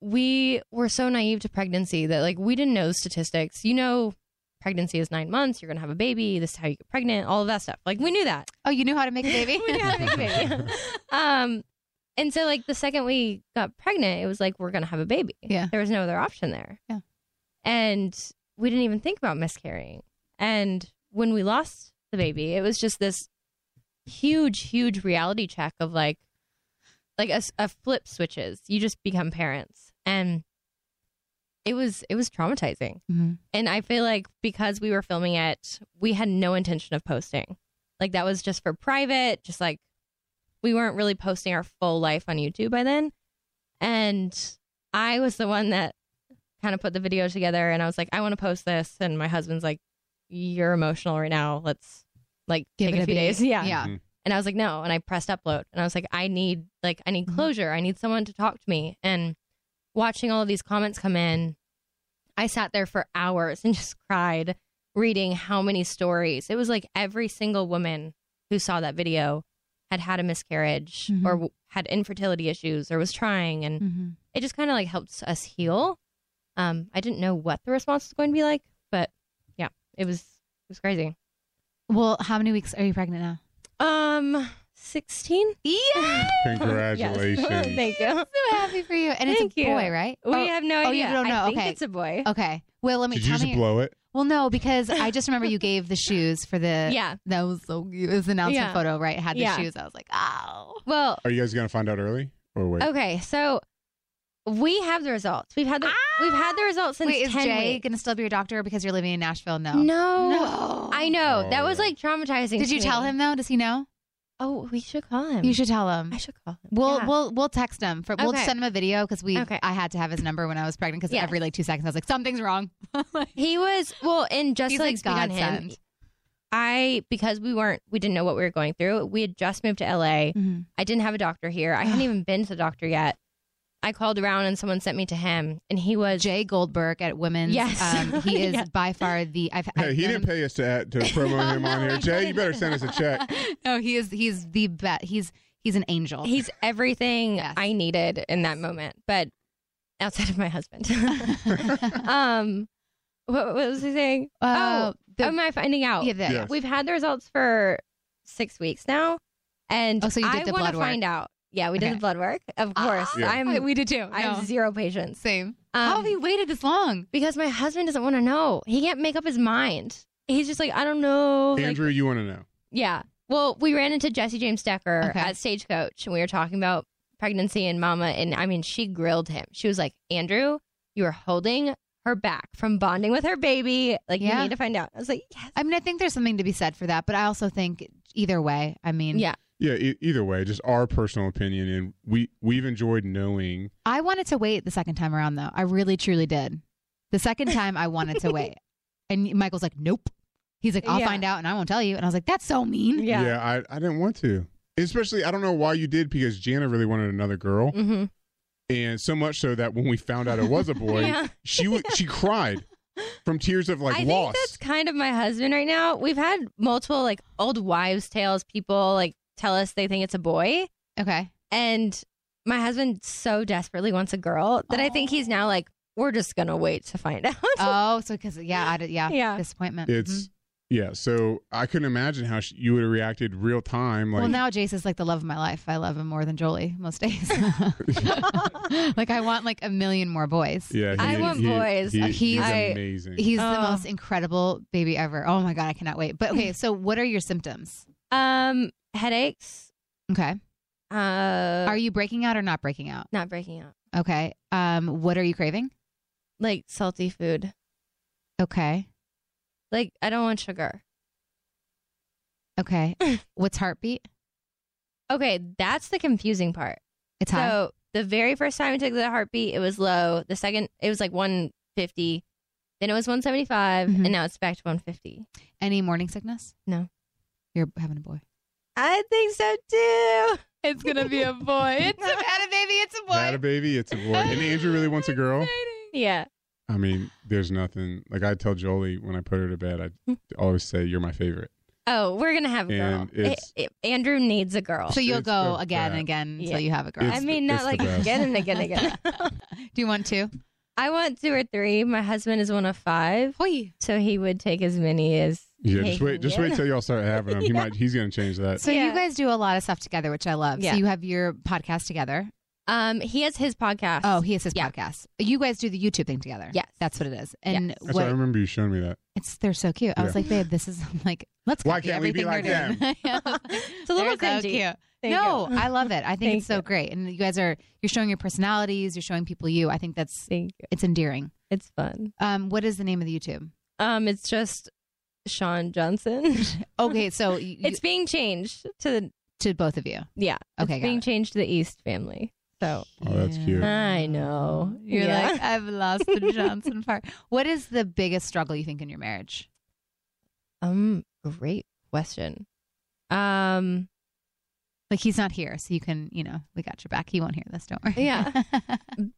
we were so naive to pregnancy that like we didn't know statistics. You know, pregnancy is nine months. You're gonna have a baby. This is how you get pregnant. All of that stuff. Like we knew that. Oh, you knew how to make a baby? we knew how to make a baby. um, and so like the second we got pregnant, it was like we're gonna have a baby. Yeah. There was no other option there. Yeah. And we didn't even think about miscarrying. And when we lost the baby, it was just this huge, huge reality check of like, like a flip switches. You just become parents, and it was it was traumatizing. Mhm. And I feel like because we were filming it, we had no intention of posting. Like that was just for private, just like we weren't really posting our full life on YouTube by then. And I was the one that kind of put the video together and I was like, I want to post this. And my husband's like, You're emotional right now. Let's like Give take it a a few beat. days. Yeah. Yeah. Mhm. And I was like, no. And I pressed upload and I was like, I need like I need Mhm. closure. I need someone to talk to me. And watching all of these comments come in, I sat there for hours and just cried reading how many stories. It was like every single woman who saw that video had had a miscarriage Mhm. or w- had infertility issues or was trying and Mhm. it just kind of like helped us heal. Um I didn't know what the response was going to be like, but yeah, it was it was crazy. Well, how many weeks are you pregnant now? Um 16? Yeah. Congratulations. Yes. Thank you. I'm so happy for you. And Thank it's a you. boy, right? We oh, have no oh, idea. you don't know. I think Okay. it's a boy. okay. Well, let me Did you just me. blow it? Well, no, because I just remember you gave the shoes for the. Yeah. That was so cute. It was the announcement Yeah. photo, right? It had the Yeah. shoes. I was like, oh. Well, Are you guys gonna find out early or wait? okay, so we have the results. We've had the We've had the results since Wait, is 10 Jay weeks. going to still be your doctor because you're living in Nashville? No. No. No. I know. That was Oh. like traumatizing. Did to you tell him though? Does he know? Oh, we should call him. You should tell him. I should call him. We'll Yeah. we'll we'll text him. For, We'll Okay. send him a video because we Okay. I had to have his number when I was pregnant because Yes. every like two seconds I was like something's wrong. Like, He was well, and just He's like like speak on God him. sent. I because we weren't we didn't know what we were going through. We had just moved to LA. Mhm. I didn't have a doctor here. I hadn't even been to the doctor yet. I called around and someone sent me to him, and he was Jay Goldberg at Women's. Yes. um, he is Yeah. by far the. I've, I've Hey, he known didn't him- pay us to add, to promo him on here. Jay, you better send us a check. no, he is. He's the best. He's he's an angel. he's everything Yes. I needed in that moment, but outside of my husband. um, what, what was he saying? Uh, oh, the- am I finding out? yeah, the- Yes. We've had the results for six weeks now, and Oh, so you did I the want blood to work. find out. Yeah, we did Okay. the blood work, of course. Yeah. I'm we did too. I No. have zero patience Same. How Um, have you waited this long? because my husband doesn't want to know. He can't make up his mind. He's just like, I don't know. like- Andrew, you want to know? yeah. Well, we ran into Jesse James Decker Okay. at Stagecoach, and we were talking about pregnancy and mama. And I mean, she grilled him. She was like, Andrew, you are holding her back from bonding with her baby. Like, Yeah. you need to find out. I was like, yes. I mean, I think there's something to be said for that, but I also think either way. I mean, Yeah. Yeah. E- either way, just our personal opinion, and we we've enjoyed knowing. I wanted to wait the second time around, though. I really, truly did. The second time, I wanted to wait, and Michael's like, "Nope." He's like, "I'll Yeah. find out, and I won't tell you." And I was like, "That's so mean." Yeah. Yeah. I I didn't want to. Especially, I don't know why you did because Jana really wanted another girl, Mm-hmm. and so much so that when we found out it was a boy, Yeah. she w- she cried from tears of like I loss. think that's kind of my husband right now. We've had multiple like old wives' tales. People like tell us they think it's a boy, Okay. and my husband so desperately wants a girl that I think he's now like, we're just gonna wait to find out. Oh, so because yeah, I did, yeah, Yeah. disappointment. It's Mhm. yeah. So I couldn't imagine how she, you would have reacted real time. Like well, now Jace is like the love of my life. I love him more than Jolie most days. like I want like a million more boys. yeah, I want boys. he- He's- he's I- amazing. He's the Oh. most incredible baby ever. Oh my god, I cannot wait. But okay, so what are your symptoms? um, headaches. Okay. Uh, Are you breaking out or not breaking out? not breaking out? Okay. Um, what are you craving? Like salty food. Okay. Like I don't want sugar. Okay. What's heartbeat? Okay, that's the confusing part. It's high. So the very first time I took the heartbeat, it was low. The second, it was like 150. Then it was 175, Mhm. and now it's back to 150. Any morning sickness? No. You're having a boy. I think so too. It's gonna be a boy. It's a, had a baby. It's a boy. Had a baby, it's a boy. And Andrew really wants a girl. Yeah. I mean, there's nothing like I tell Jolie when I put her to bed. I always say you're my favorite. Oh, we're gonna have a girl. And it's- A- A- Andrew needs a girl. So you'll go the again and best. again until you have a girl. It's I the- mean, not like again and again and again. Do you want two? I want two or three. My husband is one of five, Hoi. so he would take as many as. Yeah, he just wait, just get. wait till y'all start having him. He Yeah. might, he's gonna change that. So you guys do a lot of stuff together, which I love. Yeah. So you have your podcast together. Um, he has his podcast. Oh, he has his Yeah. podcast. You guys do the YouTube thing together. Yes. that's what it is. And Yes. That's what why I remember you showing me that. it's they're so cute. I was Yeah. like, babe, this is like let's. Why copy can't we be everything like they're doing. It's a little They're so cringy. cute. Thank no, you. I love it. I think Thank it's so you. great, and you guys are you're showing your personalities. You're showing people you. I think that's Thank you. it's endearing. It's fun. Um, what is the name of the YouTube? Um, it's just Shawn Johnson. Okay, so you, it's being changed to the to both of you. yeah. Okay, it's being it. changed to the East family. So Oh, that's Yeah. cute. I know You're Yeah. like, I've lost the Johnson part. What is the biggest struggle you think in your marriage? um, great question. Um, Like he's not here, so you can, you know, we got your back. He won't hear this. Don't worry. Yeah.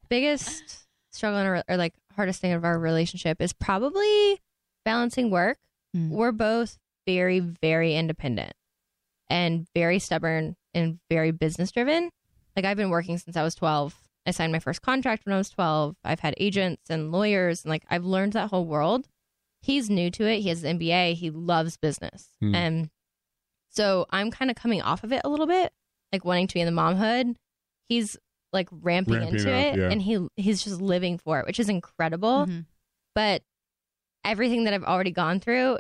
biggest struggle in our, or like hardest thing of our relationship is probably balancing work. Mm. We're both very, very independent and very stubborn and very business driven. Like I've been working since I was 12. I signed my first contract when I was 12. I've had agents and lawyers and like I've learned that whole world. He's new to it. He has an MBA. He loves business. Hmm. And so I'm kind of coming off of it a little bit, like wanting to be in the momhood. He's like ramping, Ramping into up, it yeah. and he he's just living for it, which is incredible. Mhm. But everything that I've already gone through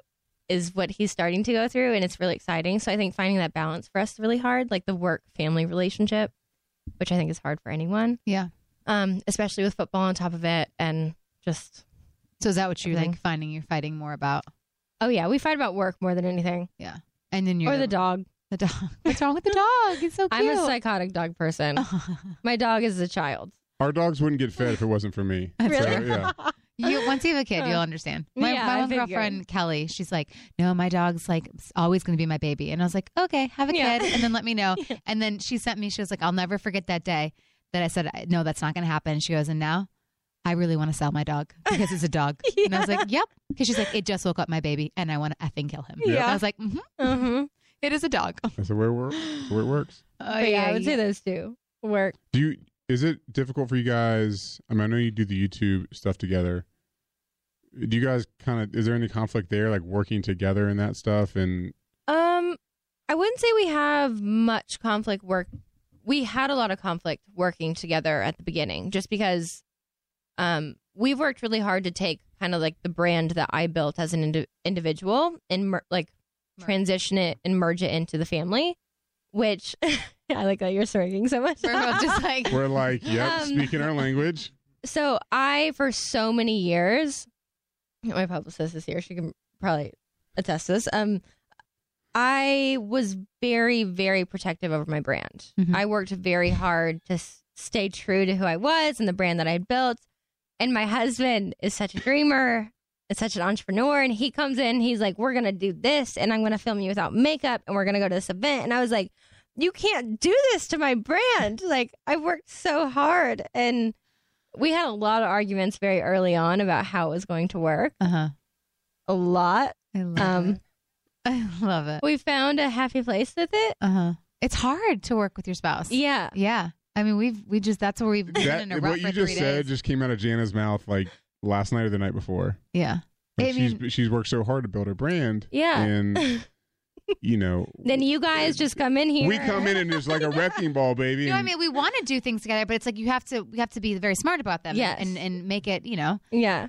is what he's starting to go through and it's really exciting. So I think finding that balance for us is really hard, like the work family relationship, which I think is hard for anyone. Yeah. um, especially with football on top of it, and just So is that what you're Everything. like finding you're fighting more about? oh yeah, we fight about work more than anything, Yeah. And then you're or the dog. The dog. What's wrong with the dog? It's so cute. I'm a psychotic dog person. My dog is a child. Our dogs wouldn't get fed if it wasn't for me. That's So, Really? yeah. You once you have a kid, you'll understand. My, Yeah, my one girlfriend Kelly, she's like, "No, my dog's like always going to be my baby," and I was like, "Okay, have a Yeah. kid, and then let me know." Yeah. And then she sent me, she was like, "I'll never forget that day that I said, no, that's not going to happen." She goes, "And now." I really want to sell my dog because it's a dog. And I was like, yep. Because she's like, it just woke up my baby and I want to effing kill him. Yeah. And I was like, mm-hmm, Mm-hmm. it is a dog. That's the way it works. That's the way it works. Oh, but yeah, I would say those two work. Do you? Is it difficult for you guys? I mean, I know you do the YouTube stuff together. Do you guys kind of? Is there any conflict there, like working together and that stuff? And Um, I wouldn't say we have much conflict work. We had a lot of conflict working together at the beginning, just because um we've worked really hard to take kind of like the brand that I built as an indi- individual and mer- like transition it and merge it into the family, which I like that you're smirking so much. We're both just like, we're like, yep, Um, speaking our language. so I for so many years my publicist is here she can probably attest to this um I was very very protective over my brand Mhm. I worked very hard to s- stay true to who I was and the brand that I built and my husband is such a dreamer is such an entrepreneur and he comes in he's like we're gonna do this and I'm gonna film you without makeup and we're gonna go to this event and I was like you can't do this to my brand like I worked so hard and we had a lot of arguments very early on about how it was going to work. uh huh. A lot. I love Um, it. I love it. We found a happy place with it. Uh huh. It's hard to work with your spouse. Yeah. Yeah. I mean, we've we just that's where we've been That, in a rut what for you just three said days. just came out of Jana's mouth like last night or the night before. yeah. Like I she's mean- she's worked so hard to build her brand, Yeah. and you know, then you guys just come in here. we come in and it's like a wrecking ball, baby. You know, I mean, we want to do things together, but it's like you have to we have to be very smart about them. Yes. And and make it, you know, Yeah.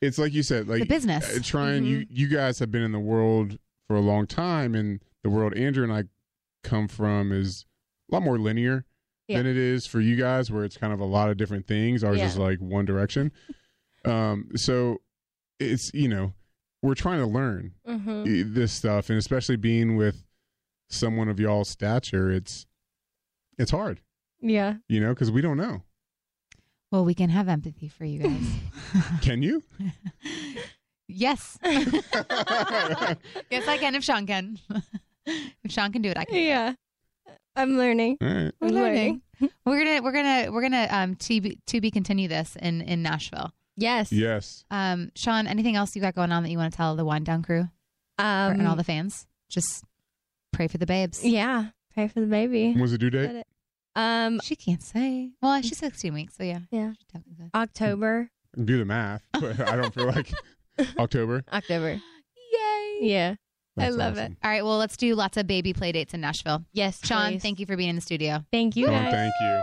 it's like you said, like the business. uh, trying you Mm-hmm. you guys have been in the world for a long time and the world andrew and i come from is a lot more linear Yeah. than it is for you guys where it's kind of a lot of different things ours Yeah. is like one direction um so it's you know we're trying to learn hmm this stuff and especially being with someone of y'all's stature it's it's hard Yeah. you know because we don't know Well, we can have empathy for you guys. can you yes. yes, I can if Shawn can. if Shawn can do it, I can. Yeah. I'm learning. all right We're I'm learning. We're gonna we're gonna we're gonna um to be, to be continue this in in Nashville. Yes. yes Um, Shawn, anything else you got going on that you want to tell the Whine Down crew or- Um, and all the fans? Just pray for the babes. yeah. Pray for the baby. when's the due date Um, She can't say. Well, she's 16 weeks, so yeah. Yeah. She definitely said. October. do the math but i don't feel like october October. Yay! Yeah. I love awesome. it. All right, well, let's do lots of baby play dates in Nashville. Yes. Shawn, please. thank you for being in the studio. Thank you. oh, thank you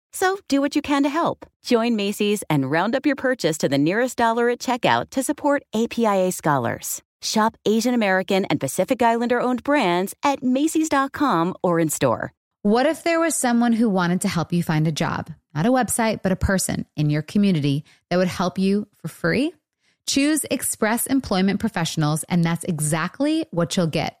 So do what you can to help. Join Macy's and round up your purchase to the nearest dollar at checkout to support APIA scholars. Shop Asian American and Pacific Islander owned brands at Macy's.com or in store. What if there was someone who wanted to help you find a job? Not a website, but a person in your community that would help you for free? Choose Express Employment Professionals, and that's exactly what you'll get.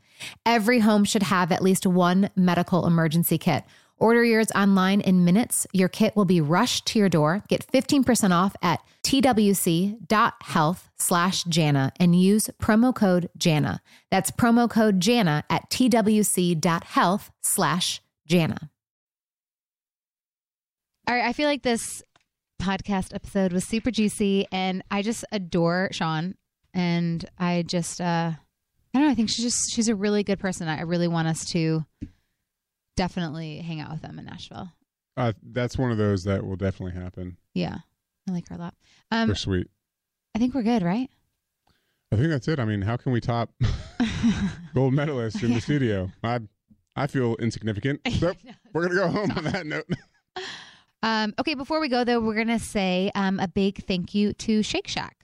Every home should have at least one medical emergency kit. Order yours online in minutes. Your kit will be rushed to your door. Get 15% off at twc.health slash Jana and use promo code Jana. That's promo code Jana at twc.health slash Jana. All right, I feel like this podcast episode was super juicy, and I just adore Shawn, and I just uh, I don't know. I think she's just she's a really good person. I really want us to definitely hang out with them in Nashville. Uh, that's one of those that will definitely happen. Yeah, I like her a lot. Um, They're sweet. I think we're good, right? I think that's it. I mean, how can we top gold medalist in the studio? I I feel insignificant. So we're gonna go home on that note. Um, okay, before we go though, we're gonna say um, a big thank you to Shake Shack.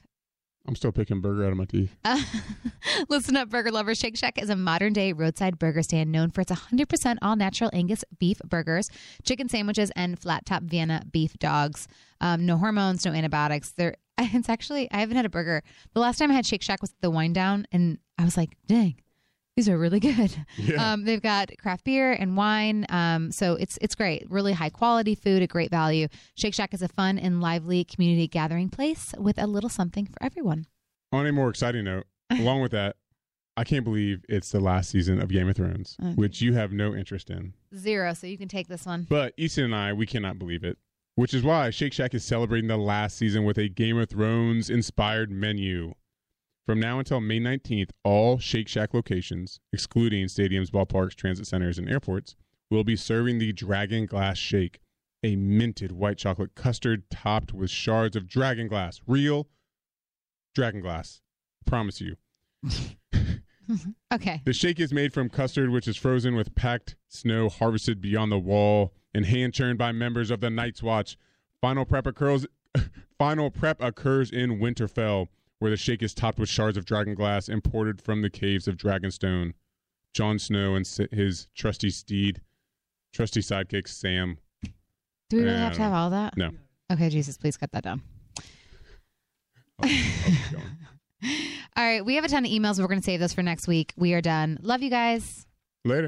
I'm still picking burger out of my teeth. Uh, listen up, burger lovers. Shake Shack is a modern day roadside burger stand known for its 100% all natural Angus beef burgers, chicken sandwiches, and flat top Vienna beef dogs. Um, no hormones, no antibiotics. They're, it's actually, I haven't had a burger. The last time I had Shake Shack was the wind down, and I was like, dang. These are really good. Yeah. Um, they've got craft beer and wine, um, so it's it's great. Really high quality food at great value. Shake Shack is a fun and lively community gathering place with a little something for everyone. On a more exciting note, along with that, I can't believe it's the last season of Game of Thrones, Okay. which you have no interest in. Zero, so you can take this one. But Easton and I, we cannot believe it. Which is why Shake Shack is celebrating the last season with a Game of Thrones inspired menu. From now until May 19th, all Shake Shack locations, excluding stadiums, ballparks, transit centers, and airports, will be serving the Dragon Glass Shake, a minted white chocolate custard topped with shards of dragon glass. Real dragon glass. Promise you. Okay. The shake is made from custard, which is frozen with packed snow harvested beyond the wall and hand churned by members of the Night's Watch. Final prep occurs. Final prep occurs in Winterfell, where the shake is topped with shards of dragon glass imported from the caves of Dragonstone. Jon Snow and his trusty steed, trusty sidekick Sam. Do we really have to have all that? No. Okay, Jesus, please cut that down. I'll- I'll. All right, we have a ton of emails. We're going to save those for next week. We are done. Love you guys. Later.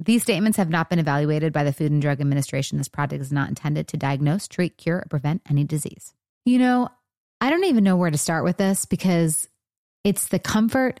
These statements have not been evaluated by the Food and Drug Administration. This product is not intended to diagnose, treat, cure, or prevent any disease. You know, I don't even know where to start with this because it's the comfort,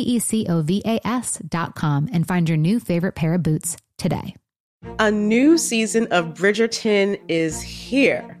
V A com and find your new favorite pair of boots today. A new season of Bridgerton is here.